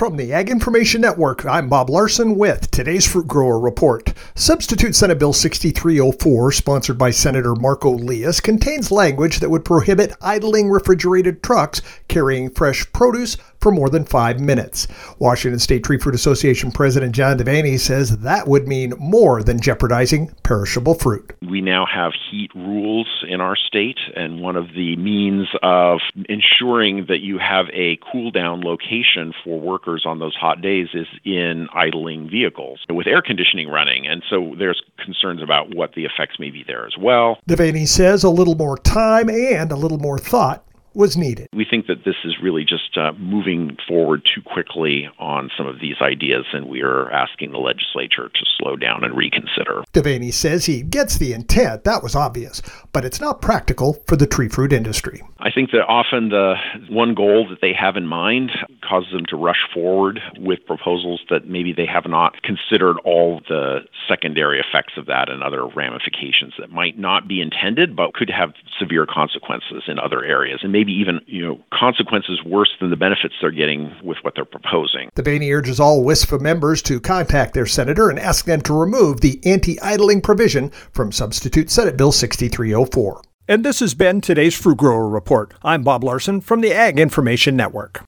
From the Ag Information Network, I'm Bob Larson with today's Fruit Grower Report. Substitute Senate Bill 6304, sponsored by Senator Marko Liias, contains language that would prohibit idling refrigerated trucks carrying fresh produce for more than five minutes. Washington State Tree Fruit Association President Jon DeVaney says that would mean more than jeopardizing perishable fruit. We now have heat rules in our state, and one of the means of ensuring that you have a cool down location for workers on those hot days is in idling vehicles with air conditioning running. And so there's concerns about what the effects may be there as well. DeVaney says a little more time and a little more thought was needed. We think that this is really just uh, moving forward too quickly on some of these ideas, and we are asking the legislature to slow down and reconsider. DeVaney says he gets the intent, that was obvious, but it's not practical for the tree fruit industry. I think that often the one goal that they have in mind causes them to rush forward with proposals that maybe they have not considered all the secondary effects of that and other ramifications that might not be intended but could have severe consequences in other areas. And maybe even you know consequences worse than the benefits they're getting with what they're proposing. The DeVaney urges all WISFA members to contact their senator and ask them to remove the anti-idling provision from Substitute Senate Bill 6304. And this has been today's Fruit Grower Report. I'm Bob Larson from the Ag Information Network.